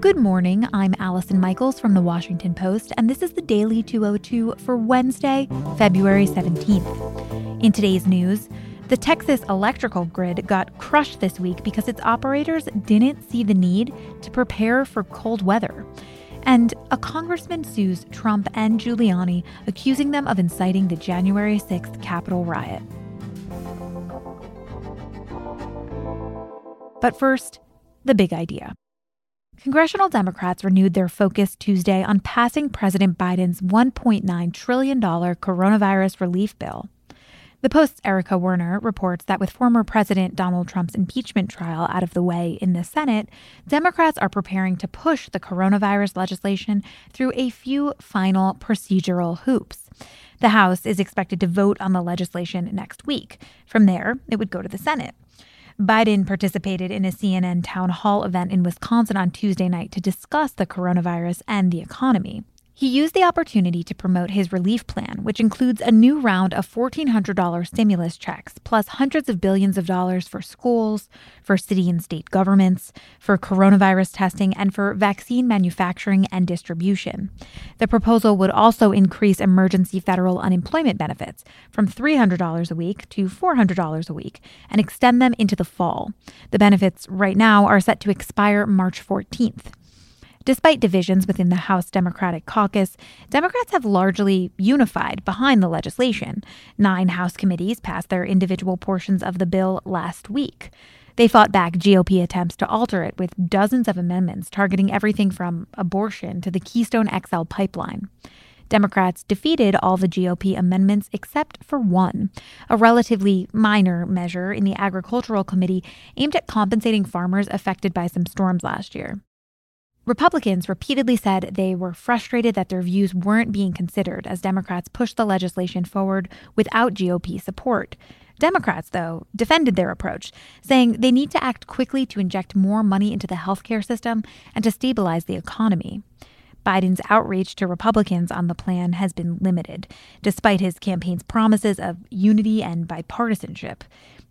Good morning. I'm Allison Michaels from the Washington Post, and this is the Daily 202 for Wednesday, February 17th. In today's news, the Texas electrical grid got crushed this week because its operators didn't see the need to prepare for cold weather. And a congressman sues Trump and Giuliani, accusing them of inciting the January 6th Capitol riot. But first, the big idea. Congressional Democrats renewed their focus Tuesday on passing President Biden's $1.9 trillion coronavirus relief bill. The Post's Erica Werner reports that with former President Donald Trump's impeachment trial out of the way in the Senate, Democrats are preparing to push the coronavirus legislation through a few final procedural hoops. The House is expected to vote on the legislation next week. From there, it would go to the Senate. Biden participated in a CNN town hall event in Wisconsin on Tuesday night to discuss the coronavirus and the economy. He used the opportunity to promote his relief plan, which includes a new round of $1,400 stimulus checks, plus hundreds of billions of dollars for schools, for city and state governments, for coronavirus testing, and for vaccine manufacturing and distribution. The proposal would also increase emergency federal unemployment benefits from $300 a week to $400 a week and extend them into the fall. The benefits right now are set to expire March 14th. Despite divisions within the House Democratic caucus, Democrats have largely unified behind the legislation. Nine House committees passed their individual portions of the bill last week. They fought back GOP attempts to alter it with dozens of amendments targeting everything from abortion to the Keystone XL pipeline. Democrats defeated all the GOP amendments except for one, a relatively minor measure in the Agricultural Committee aimed at compensating farmers affected by some storms last year. Republicans repeatedly said they were frustrated that their views weren't being considered as Democrats pushed the legislation forward without GOP support. Democrats, though, defended their approach, saying they need to act quickly to inject more money into the healthcare system and to stabilize the economy. Biden's outreach to Republicans on the plan has been limited, despite his campaign's promises of unity and bipartisanship.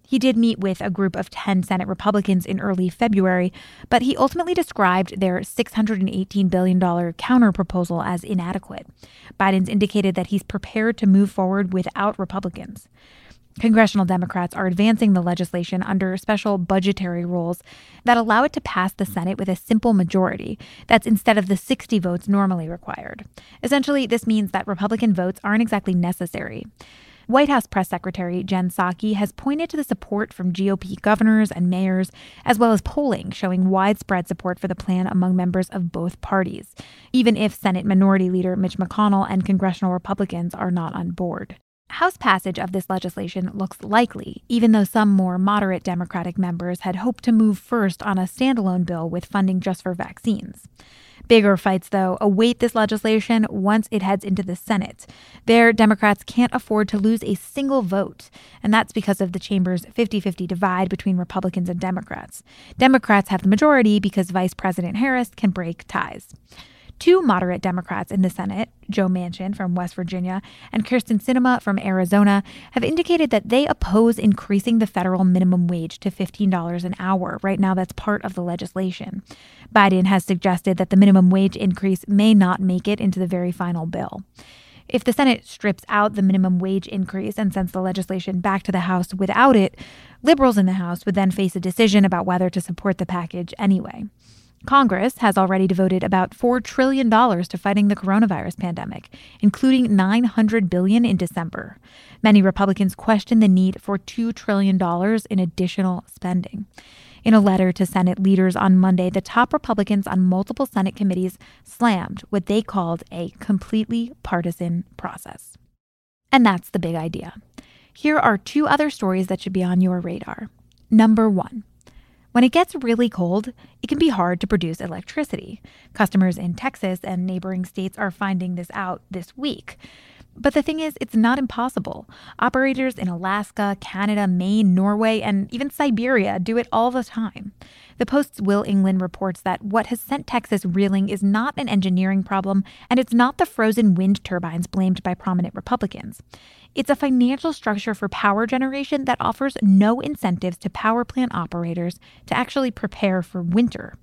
He did meet with a group of 10 Senate Republicans in early February, but he ultimately described their $618 billion counterproposal as inadequate. Biden's indicated that he's prepared to move forward without Republicans. Congressional Democrats are advancing the legislation under special budgetary rules that allow it to pass the Senate with a simple majority. That's instead of the 60 votes normally required. Essentially, this means that Republican votes aren't exactly necessary. White House Press Secretary Jen Psaki has pointed to the support from GOP governors and mayors, as well as polling showing widespread support for the plan among members of both parties, even if Senate Minority Leader Mitch McConnell and congressional Republicans are not on board. House passage of this legislation looks likely, even though some more moderate Democratic members had hoped to move first on a standalone bill with funding just for vaccines. Bigger fights, though, await this legislation once it heads into the Senate. There, Democrats can't afford to lose a single vote, and that's because of the chamber's 50 50 divide between Republicans and Democrats. Democrats have the majority because Vice President Harris can break ties. Two moderate Democrats in the Senate, Joe Manchin from West Virginia and Kyrsten Sinema from Arizona, have indicated that they oppose increasing the federal minimum wage to $15 an hour. Right now, that's part of the legislation. Biden has suggested that the minimum wage increase may not make it into the very final bill. If the Senate strips out the minimum wage increase and sends the legislation back to the House without it, liberals in the House would then face a decision about whether to support the package anyway. Congress has already devoted about $4 trillion to fighting the coronavirus pandemic, including 900 billion in December. Many Republicans question the need for $2 trillion in additional spending. In a letter to Senate leaders on Monday, the top Republicans on multiple Senate committees slammed what they called a completely partisan process. And that's the big idea. Here are two other stories that should be on your radar. Number one, when it gets really cold, it can be hard to produce electricity. Customers in Texas and neighboring states are finding this out this week. But the thing is, it's not impossible. Operators in Alaska, Canada, Maine, Norway, and even Siberia do it all the time. The Post's Will Englund reports that what has sent Texas reeling is not an engineering problem, and it's not the frozen wind turbines blamed by prominent Republicans. It's a financial structure for power generation that offers no incentives to power plant operators to actually prepare for winter.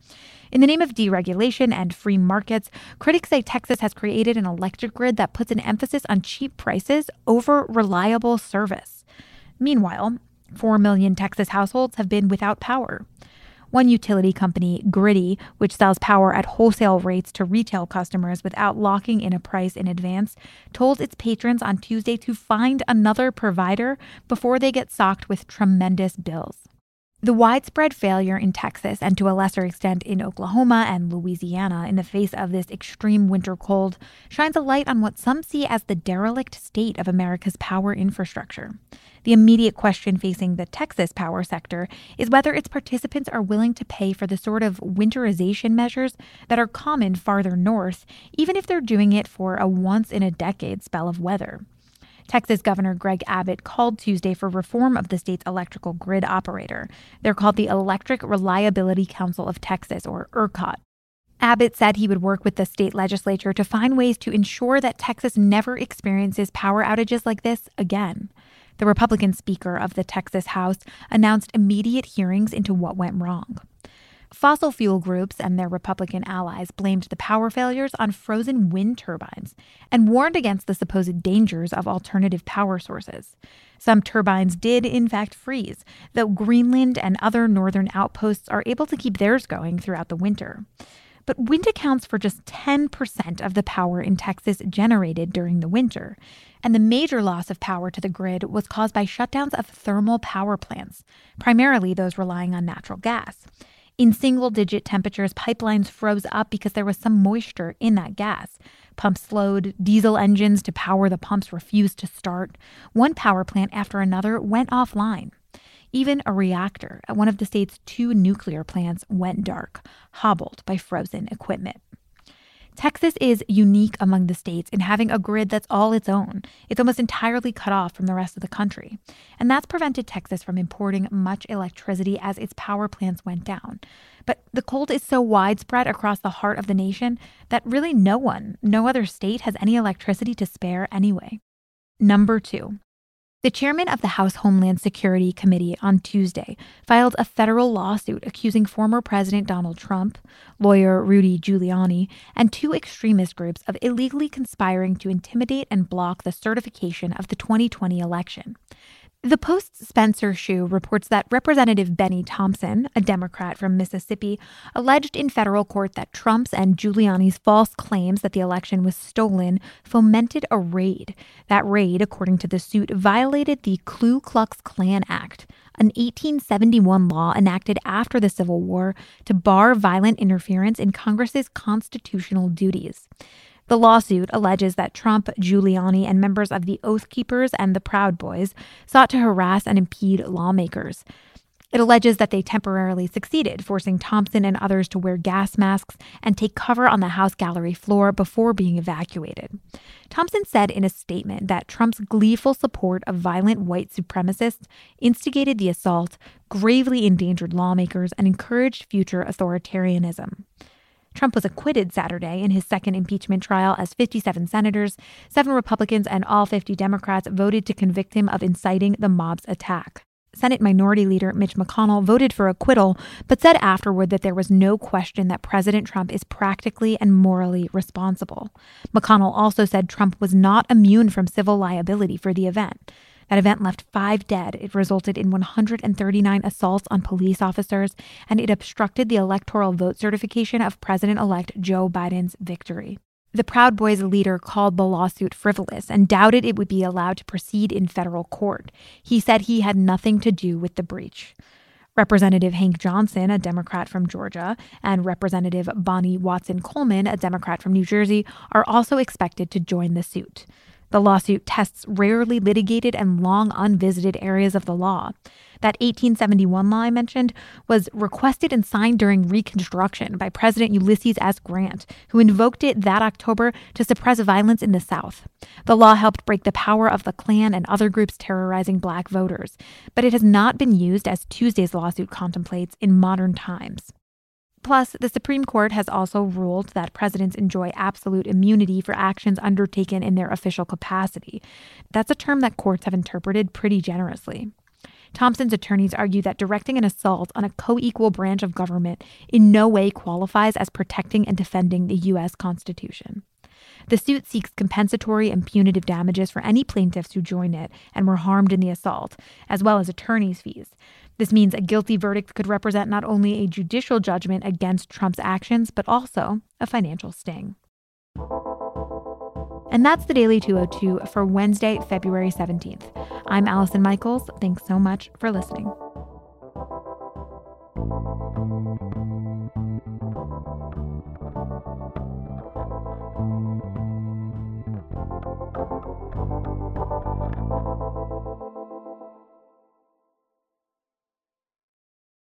In the name of deregulation and free markets, critics say Texas has created an electric grid that puts an emphasis on cheap prices over reliable service. Meanwhile, 4 million Texas households have been without power. One utility company, Griddy, which sells power at wholesale rates to retail customers without locking in a price in advance, told its patrons on Tuesday to find another provider before they get socked with tremendous bills. The widespread failure in Texas and to a lesser extent in Oklahoma and Louisiana in the face of this extreme winter cold shines a light on what some see as the derelict state of America's power infrastructure. The immediate question facing the Texas power sector is whether its participants are willing to pay for the sort of winterization measures that are common farther north, even if they're doing it for a once in a decade spell of weather. Texas Governor Greg Abbott called Tuesday for reform of the state's electrical grid operator. They're called the Electric Reliability Council of Texas, or ERCOT. Abbott said he would work with the state legislature to find ways to ensure that Texas never experiences power outages like this again. The Republican Speaker of the Texas House announced immediate hearings into what went wrong. Fossil fuel groups and their Republican allies blamed the power failures on frozen wind turbines and warned against the supposed dangers of alternative power sources. Some turbines did, in fact, freeze, though Greenland and other northern outposts are able to keep theirs going throughout the winter. But wind accounts for just 10% of the power in Texas generated during the winter. And the major loss of power to the grid was caused by shutdowns of thermal power plants, primarily those relying on natural gas. In single digit temperatures, pipelines froze up because there was some moisture in that gas. Pumps slowed, diesel engines to power the pumps refused to start. One power plant after another went offline. Even a reactor at one of the state's two nuclear plants went dark, hobbled by frozen equipment. Texas is unique among the states in having a grid that's all its own. It's almost entirely cut off from the rest of the country. And that's prevented Texas from importing much electricity as its power plants went down. But the cold is so widespread across the heart of the nation that really no one, no other state has any electricity to spare anyway. Number two, the chairman of the House Homeland Security Committee on Tuesday filed a federal lawsuit accusing former President Donald Trump, lawyer Rudy Giuliani, and two extremist groups of illegally conspiring to intimidate and block the certification of the 2020 election. The Post's Spencer Hsu reports that Representative Benny Thompson, a Democrat from Mississippi, alleged in federal court that Trump's and Giuliani's false claims that the election was stolen fomented a raid. That raid, according to the suit, violated the Ku Klux Klan Act, an 1871 law enacted after the Civil War to bar violent interference in Congress's constitutional duties. The lawsuit alleges that Trump, Giuliani, and members of the Oath Keepers and the Proud Boys sought to harass and impede lawmakers. It alleges that they temporarily succeeded, forcing Thompson and others to wear gas masks and take cover on the House gallery floor before being evacuated. Thompson said in a statement that Trump's gleeful support of violent white supremacists instigated the assault, gravely endangered lawmakers, and encouraged future authoritarianism. Trump was acquitted Saturday in his second impeachment trial as 57 senators, seven Republicans, and all 50 Democrats voted to convict him of inciting the mob's attack. Senate Minority Leader Mitch McConnell voted for acquittal, but said afterward that there was no question that President Trump is practically and morally responsible. McConnell also said Trump was not immune from civil liability for the event. That event left five dead. It resulted in 139 assaults on police officers, and it obstructed the electoral vote certification of President elect Joe Biden's victory. The Proud Boys leader called the lawsuit frivolous and doubted it would be allowed to proceed in federal court. He said he had nothing to do with the breach. Representative Hank Johnson, a Democrat from Georgia, and Representative Bonnie Watson Coleman, a Democrat from New Jersey, are also expected to join the suit. The lawsuit tests rarely litigated and long unvisited areas of the law. That 1871 law I mentioned was requested and signed during Reconstruction by President Ulysses S. Grant, who invoked it that October to suppress violence in the South. The law helped break the power of the Klan and other groups terrorizing black voters, but it has not been used as Tuesday's lawsuit contemplates in modern times. Plus, the Supreme Court has also ruled that presidents enjoy absolute immunity for actions undertaken in their official capacity. That's a term that courts have interpreted pretty generously. Thompson's attorneys argue that directing an assault on a co equal branch of government in no way qualifies as protecting and defending the U.S. Constitution. The suit seeks compensatory and punitive damages for any plaintiffs who join it and were harmed in the assault, as well as attorney's fees. This means a guilty verdict could represent not only a judicial judgment against Trump's actions, but also a financial sting. And that's the Daily 202 for Wednesday, February 17th. I'm Allison Michaels. Thanks so much for listening.